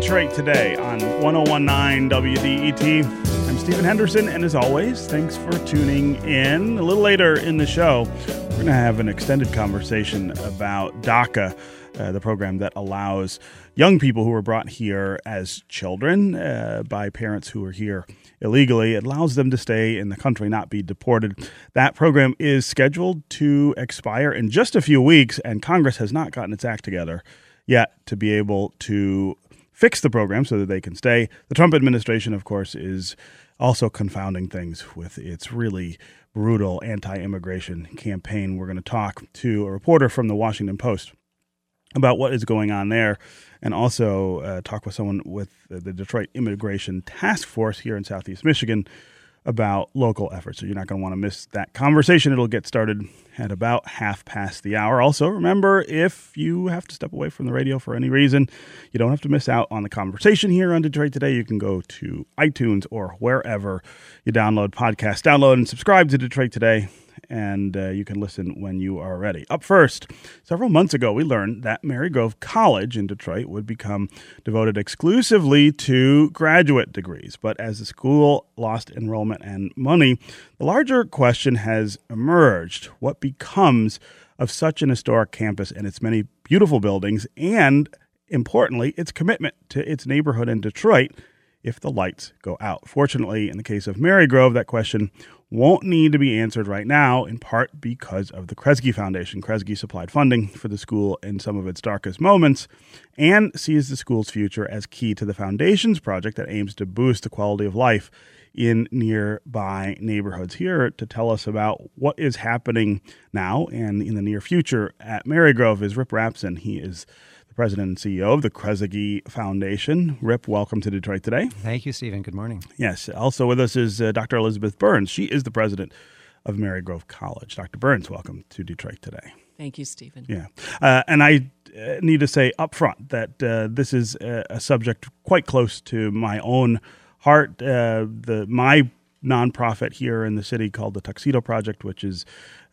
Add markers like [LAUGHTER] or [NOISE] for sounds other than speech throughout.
Detroit Today on 1019 WDET. I'm Stephen Henderson, and as always, thanks for tuning in. A little later in the show, we're going to have an extended conversation about DACA, uh, the program that allows young people who were brought here as children uh, by parents who are here illegally. It allows them to stay in the country, not be deported. That program is scheduled to expire in just a few weeks, and Congress has not gotten its act together yet to be able to fix the program so that they can stay. The Trump administration, of course, is also confounding things with its really brutal anti immigration campaign. We're going to talk to a reporter from the Washington Post about what is going on there and also uh, talk with someone with the Detroit Immigration Task Force here in Southeast Michigan about local efforts. So you're not going to want to miss that conversation. It'll get started at about half past the hour. Also, remember if you have to step away from the radio for any reason, you don't have to miss out on the conversation here on Detroit Today. You can go to iTunes or wherever you download podcasts, download and subscribe to Detroit Today and uh, you can listen when you are ready. Up first, several months ago, we learned that Marygrove College in Detroit would become devoted exclusively to graduate degrees. But as the school lost enrollment and money, the larger question has emerged what becomes of such an historic campus and its many beautiful buildings, and importantly, its commitment to its neighborhood in Detroit if the lights go out. Fortunately, in the case of Marygrove, that question won't need to be answered right now, in part because of the Kresge Foundation. Kresge supplied funding for the school in some of its darkest moments and sees the school's future as key to the foundation's project that aims to boost the quality of life in nearby neighborhoods. Here to tell us about what is happening now and in the near future at Marygrove is Rip Rapson. He is the president and CEO of the Kresge Foundation. Rip, welcome to Detroit today. Thank you, Stephen. Good morning. Yes. Also with us is uh, Dr. Elizabeth Burns. She is the president of Marygrove College. Dr. Burns, welcome to Detroit today. Thank you, Stephen. Yeah. Uh, and I uh, need to say up front that uh, this is a, a, subject quite close to my own heart. Uh, the my nonprofit here in the city called the Tuxedo Project, which is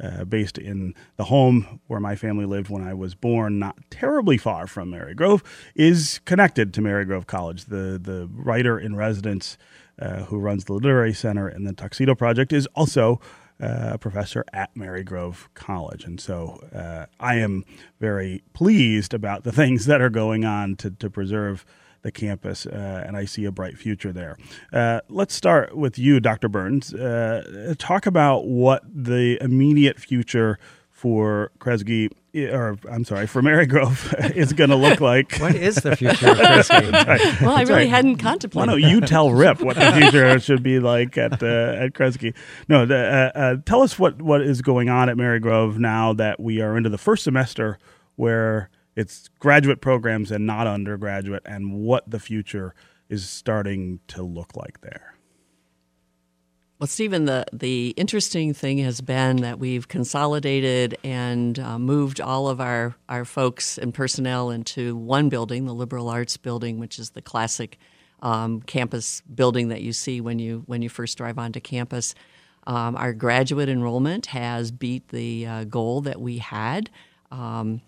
uh, based in the home where my family lived when I was born, not terribly far from Marygrove, is connected to Marygrove College. The the writer in residence uh, who runs the Literary Center and the Tuxedo Project is also uh, a professor at Marygrove College. And so uh, I am very pleased about the things that are going on to, to preserve the campus, uh, and I see a bright future there. Uh, let's start with you, Dr. Burns. Uh, talk about what the immediate future for Kresge, or I'm sorry, for Marygrove [LAUGHS] is going to look like. what is the future of Kresge? [LAUGHS] right. Well, I really right. hadn't contemplated. Why don't you tell Rip what the [LAUGHS] future should be like at uh, at Kresge? No, the, uh, uh, tell us what, what is going on at Marygrove now that we are into the first semester where it's graduate programs and not undergraduate, and what the future is starting to look like there. Well, Stephen, the, the interesting thing has been that we've consolidated and uh, moved all of our, our folks and personnel into one building, the Liberal Arts Building, which is the classic um, campus building that you see when you when you first drive onto campus. Um, our graduate enrollment has beat the uh, goal that we had. Um,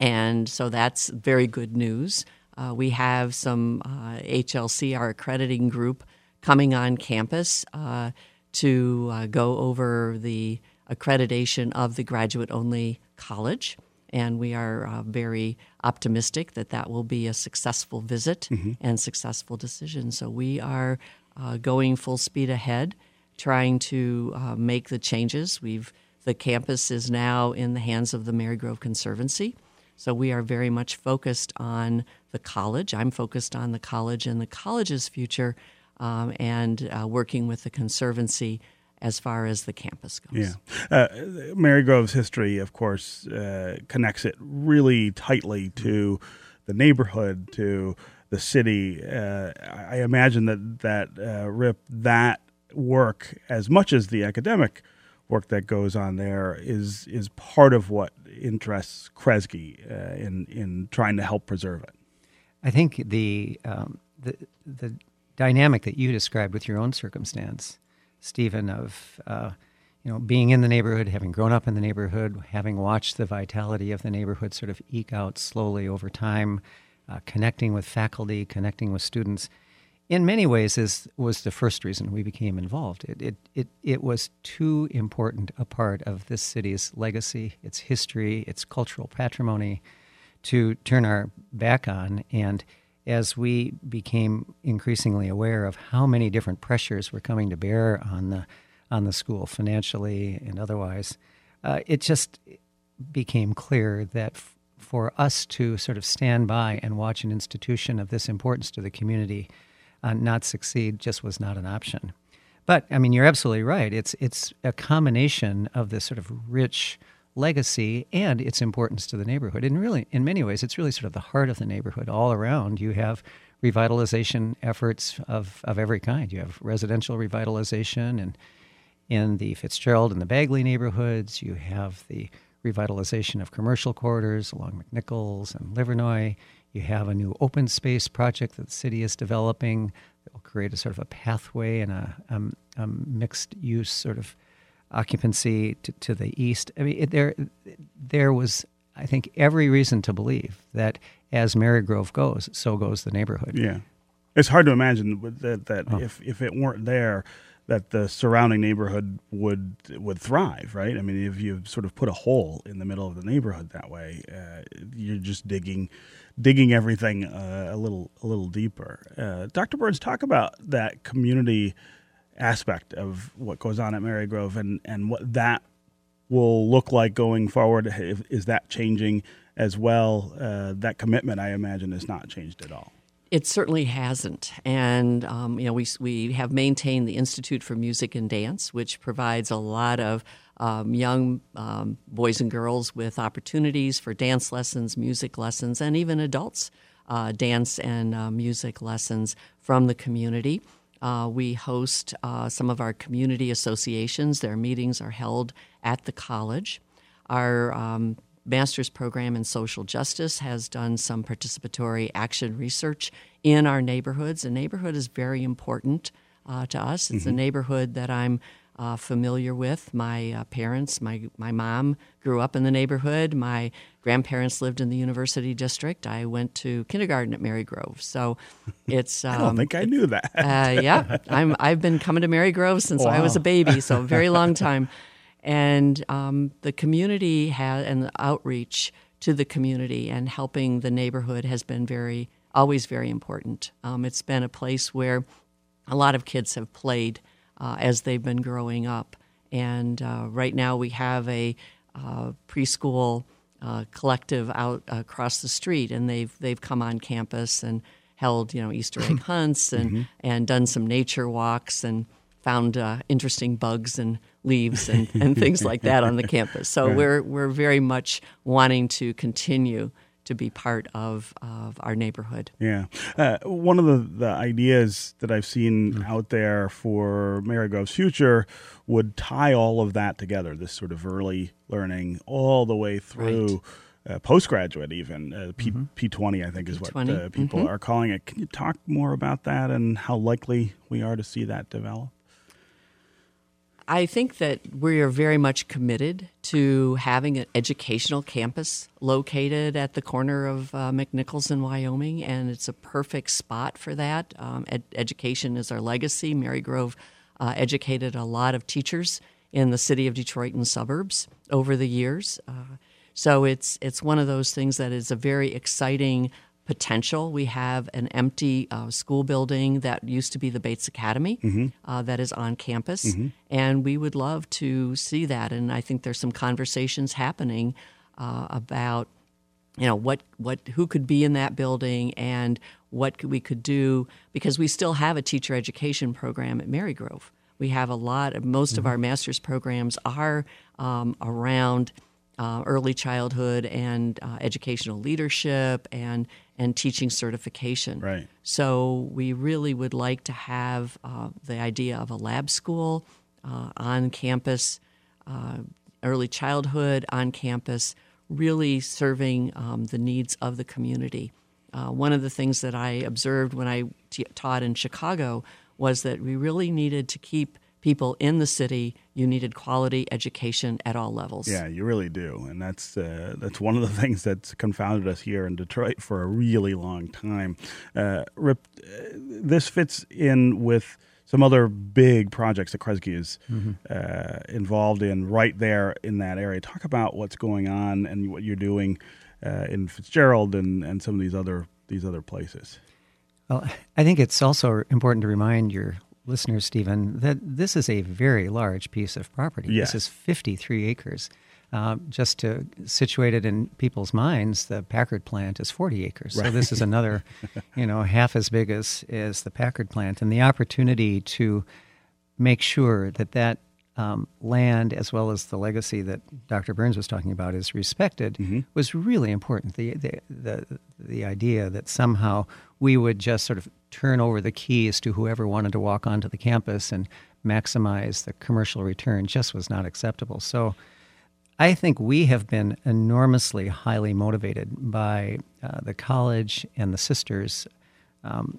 and so that's very good news. Uh, we have some uh, HLC, our accrediting group, coming on campus uh, to uh, go over the accreditation of the graduate only college. And we are uh, very optimistic that that will be a successful visit mm-hmm. and successful decision. So we are uh, going full speed ahead, trying to make the changes. We've the campus is now in the hands of the Marygrove Conservancy. So we are very much focused on the college. I'm focused on the college and the college's future um, and uh, working with the Conservancy as far as the campus goes. Yeah. Uh, Marygrove's history, of course, uh, connects it really tightly to the neighborhood, to the city. Uh, I imagine that, that uh, Rip, that work, as much as the academic work that goes on there is is part of what interests Kresge uh, in in trying to help preserve it. I think the um, the the dynamic that you described with your own circumstance, Stephen, of uh, you know being in the neighborhood, having grown up in the neighborhood, having watched the vitality of the neighborhood sort of eke out slowly over time. uh, connecting with faculty, connecting with students. In many ways, is was the first reason we became involved. It, it it it was too important a part of this city's legacy, its history, its cultural patrimony, to turn our back on. And as we became increasingly aware of how many different pressures were coming to bear on the on the school financially and otherwise, uh, it just became clear that f- for us to sort of stand by and watch an institution of this importance to the community uh, not succeed just was not an option. But I mean, you're absolutely right. It's it's a combination of this sort of rich legacy and its importance to the neighborhood. And really, in many ways, it's really sort of the heart of the neighborhood. All around, you have revitalization efforts of, of every kind. You have residential revitalization and in the Fitzgerald and the Bagley neighborhoods. You have the revitalization of commercial corridors along McNichols and Livernois. You have a new open space project that the city is developing that will create a sort of a pathway and a, um, a mixed use sort of occupancy to, to the east. I mean, it, there, there was, I think, every reason to believe that as Marygrove goes, so goes the neighborhood. Yeah, it's hard to imagine that that oh. if if it weren't there, that the surrounding neighborhood would would thrive, right? I mean, if you sort of put a hole in the middle of the neighborhood that way, uh, you're just digging digging everything uh, a little a little deeper. Uh, Dr. Burns, talk about that community aspect of what goes on at Marygrove and and what that will look like going forward. Is that changing as well? Uh, that commitment, I imagine, has not changed at all. It certainly hasn't, and um, you know we we have maintained the Institute for Music and Dance, which provides a lot of um, young um, boys and girls with opportunities for dance lessons, music lessons, and even adults uh, dance and uh, music lessons from the community. Uh, we host uh, some of our community associations. Their meetings are held at the college. Our um, master's program in social justice has done some participatory action research in our neighborhoods. A neighborhood is very important uh, to us. It's mm-hmm. a neighborhood that I'm uh, familiar with. My uh, parents, my my mom grew up in the neighborhood. My grandparents lived in the University District. I went to kindergarten at Marygrove, so [LAUGHS] it's. Um, I don't um, think I knew that. uh, yeah, I'm. I've been coming to Marygrove since wow. [LAUGHS] I was a baby, so a very long [LAUGHS] time and um, the community has and the outreach to the community and helping the neighborhood has been very always very important. Um, it's been a place where a lot of kids have played uh, as they've been growing up, and uh, right now we have a uh, preschool uh, collective out across the street, and they've they've come on campus and held you know Easter egg [CLEARS THROAT] hunts and mm-hmm. and done some nature walks and found uh, interesting bugs and leaves and, and things like that on the [LAUGHS] campus. So right. we're we're very much wanting to continue to be part of, of our neighborhood. Yeah. Uh, one of the, the ideas that I've seen mm-hmm. out there for Marygrove's future would tie all of that together, this sort of early learning all the way through. Right. Uh, postgraduate even uh, P- mm-hmm. P20 I think is P20. what uh, people mm-hmm. are calling it. Can you talk more about that and how likely we are to see that develop? I think that we are very much committed to having an educational campus located at the corner of uh, McNichols in Wyoming, and it's a perfect spot for that. Um, ed- education is our legacy. Marygrove uh, educated a lot of teachers in the city of Detroit and suburbs over the years. Uh, so it's it's one of those things that is a very exciting potential. We have an empty uh, school building that used to be the Bates Academy mm-hmm. uh, that is on campus, mm-hmm. and we would love to see that. And I think there's some conversations happening uh, about you know what what who could be in that building and what we could do because we still have a teacher education program at Marygrove. We have a lot of most mm-hmm. of our master's programs are um, around uh, early childhood and uh, educational leadership and and teaching certification. Right. So we really would like to have uh, the idea of a lab school uh, on campus, uh, early childhood on campus, really serving um, the needs of the community. Uh, one of the things that I observed when I t- taught in Chicago was that we really needed to keep people in the city, you needed quality education at all levels. Yeah, you really do, and that's uh, that's one of the [LAUGHS] things that's confounded us here in Detroit for a really long time. Uh, Rip, uh, this fits in with some other big projects that Kresge is mm-hmm. uh, involved in right there in that area. Talk about what's going on and what you're doing uh, in Fitzgerald and, and some of these other these other places. Well, I think it's also important to remind your listeners, Stephen, that this is a very large piece of property. Yes. This is 53 acres. Uh, just to situate it in people's minds, the Packard plant is 40 acres. Right. So this is another, [LAUGHS] you know, half as big as, as the Packard plant. And the opportunity to make sure that that um, land, as well as the legacy that Dr. Burns was talking about, is respected mm-hmm. was really important. The, the, the, the idea that somehow we would just sort of turn over the keys to whoever wanted to walk onto the campus and maximize the commercial return just was not acceptable. So I think we have been enormously highly motivated by uh, the college and the sisters' um,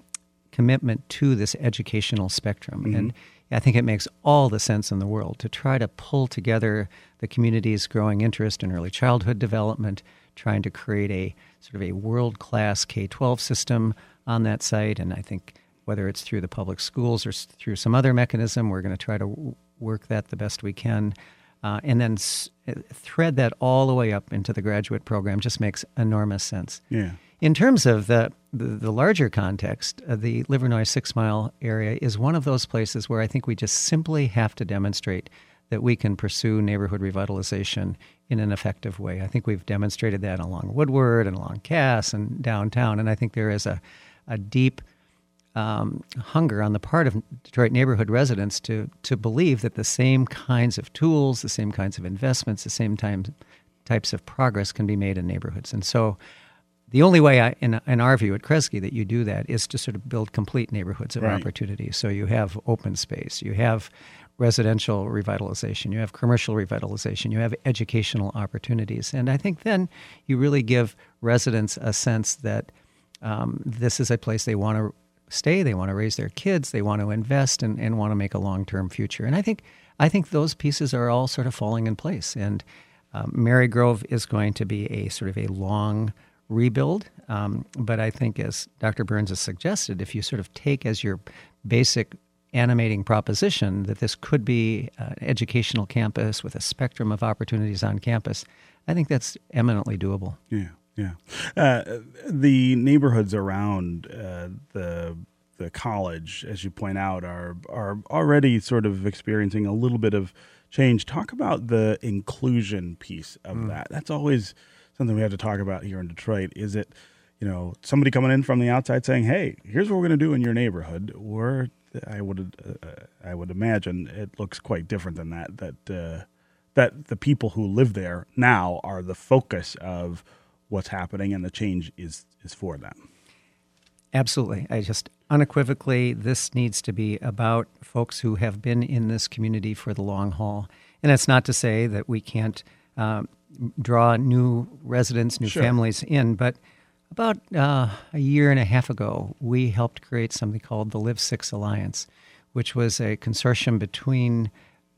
commitment to this educational spectrum. Mm-hmm. And I think it makes all the sense in the world to try to pull together the community's growing interest in early childhood development, trying to create a sort of a world class K 12 system on that site. And I think whether it's through the public schools or through some other mechanism, we're going to try to work that the best we can. Uh, and then s- thread that all the way up into the graduate program just makes enormous sense. Yeah. In terms of the, the, the larger context, uh, the Livernois Six Mile area is one of those places where I think we just simply have to demonstrate that we can pursue neighborhood revitalization in an effective way. I think we've demonstrated that along Woodward and along Cass and downtown, and I think there is a, a deep um, hunger on the part of Detroit neighborhood residents to to believe that the same kinds of tools, the same kinds of investments, the same time, types of progress can be made in neighborhoods. And so the only way, I, in, in our view at Kresge, that you do that is to sort of build complete neighborhoods of right. opportunity. So you have open space, you have residential revitalization, you have commercial revitalization, you have educational opportunities. And I think then you really give residents a sense that um, this is a place they want to stay, they want to raise their kids, they want to invest, and, and want to make a long term future. And I think, I think those pieces are all sort of falling in place. And um, Marygrove is going to be a sort of a long rebuild. Um, but I think, as Dr. Burns has suggested, if you sort of take as your basic animating proposition that this could be an educational campus with a spectrum of opportunities on campus, I think that's eminently doable. Yeah, yeah. Uh, the neighborhoods around uh, the the college, as you point out, are are already sort of experiencing a little bit of change. Talk about the inclusion piece of mm. that. That's always something we have to talk about here in Detroit. Is it, you know, somebody coming in from the outside saying, "Hey, here's what we're going to do in your neighborhood," or I would uh, I would imagine it looks quite different than that. That uh, that the people who live there now are the focus of what's happening, and the change is is for them. Absolutely. I just unequivocally, this needs to be about folks who have been in this community for the long haul. And that's not to say that we can't um, draw new residents, new sure. families in. But about uh, a year and a half ago, we helped create something called the Live Six Alliance, which was a consortium between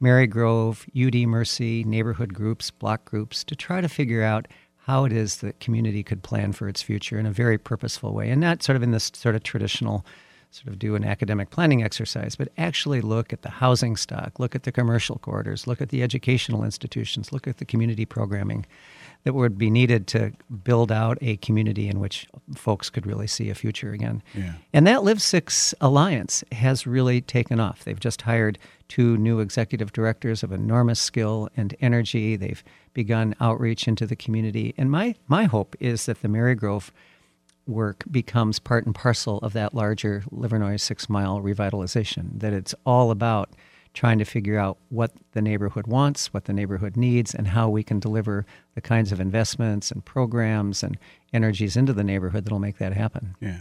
Marygrove, UD Mercy, neighborhood groups, block groups to try to figure out how it is that community could plan for its future in a very purposeful way and not sort of in this sort of traditional sort of do an academic planning exercise, but actually look at the housing stock, look at the commercial corridors, look at the educational institutions, look at the community programming that would be needed to build out a community in which folks could really see a future again. Yeah. And that Live Six Alliance has really taken off. They've just hired two new executive directors of enormous skill and energy. They've begun outreach into the community. And my, my hope is that the Marygrove work becomes part and parcel of that larger Livernois Six Mile revitalization, that it's all about trying to figure out what the neighborhood wants, what the neighborhood needs, and how we can deliver the kinds of investments and programs and energies into the neighborhood that'll make that happen. Yeah.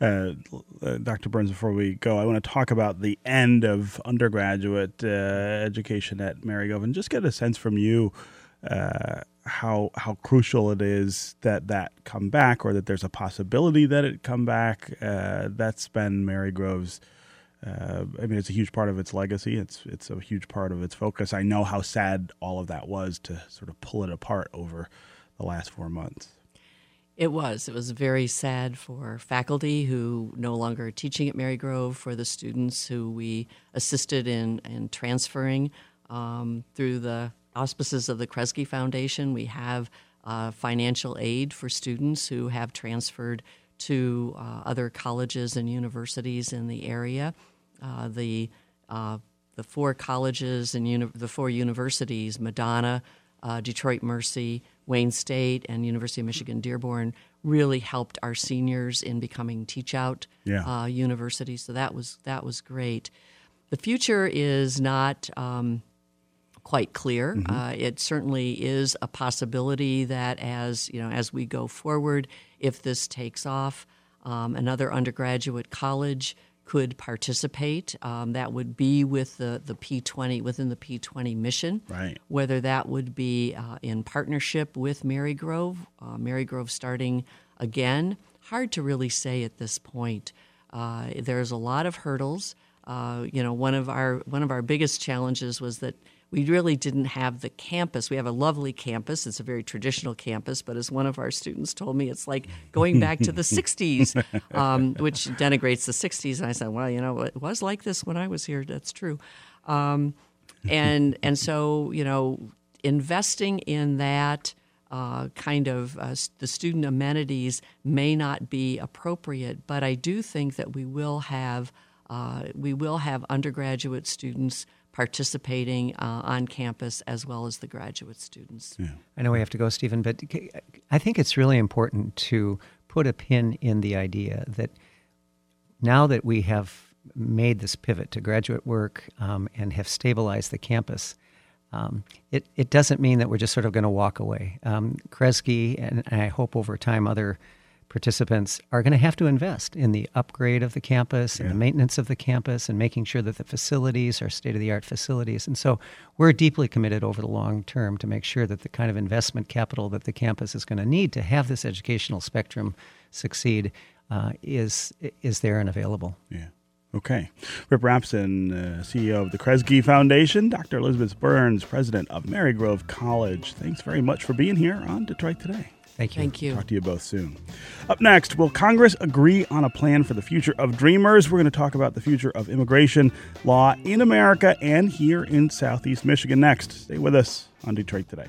Uh, uh, Dr. Burns, before we go, I want to talk about the end of undergraduate uh, education at Marygrove and just get a sense from you uh, how how crucial it is that that come back, or that there's a possibility that it come back. Uh, that's been Marygrove's uh, I mean, it's a huge part of its legacy. It's it's a huge part of its focus. I know how sad all of that was to sort of pull it apart over the last four months. It was. It was very sad for faculty who no longer are teaching at Marygrove, for the students who we assisted in, in transferring um, through the auspices of the Kresge Foundation. We have uh, financial aid for students who have transferred to uh, other colleges and universities in the area. Uh, the uh, the four colleges and uni- the four universities, Madonna, uh, Detroit Mercy, Wayne State, and University of Michigan Dearborn, really helped our seniors in becoming teach out yeah. uh, universities. So that was that was great. The future is not um, quite clear. Mm-hmm. Uh, it certainly is a possibility that as you know, as we go forward, if this takes off, um, another undergraduate college could participate. Um, that would be with the, the P20 within the P20 mission. Right. Whether that would be uh, in partnership with Marygrove, uh, Marygrove starting again, hard to really say at this point. Uh, there's a lot of hurdles. Uh, you know, one of our one of our biggest challenges was that we really didn't have the campus. We have a lovely campus. It's a very traditional campus, but as one of our students told me, it's like going back to the [LAUGHS] 60s, um, which denigrates the 60s. And I said, well, you know, it was like this when I was here. That's true. Um, and, and so, you know, investing in that uh, kind of uh, the student amenities may not be appropriate, but I do think that we will have uh, we will have undergraduate students participating uh, on campus as well as the graduate students. Yeah. I know we have to go, Stephen, but I think it's really important to put a pin in the idea that now that we have made this pivot to graduate work um, and have stabilized the campus, um, it, it doesn't mean that we're just sort of going to walk away. Um, Kresge, and I hope over time other participants are going to have to invest in the upgrade of the campus and yeah. the maintenance of the campus and making sure that the facilities are state of the art facilities. And so we're deeply committed over the long term to make sure that the kind of investment capital that the campus is going to need to have this educational spectrum succeed uh, is is there and available. Yeah. Okay. Rip Rapson, uh, CEO of the Kresge Foundation, Dr. Elizabeth Burns, president of Marygrove College. Thanks very much for being here on Detroit Today. Thank you. Thank you. Talk to you both soon. Up next, will Congress agree on a plan for the future of Dreamers? We're going to talk about the future of immigration law in America and here in Southeast Michigan next. Stay with us on Detroit Today.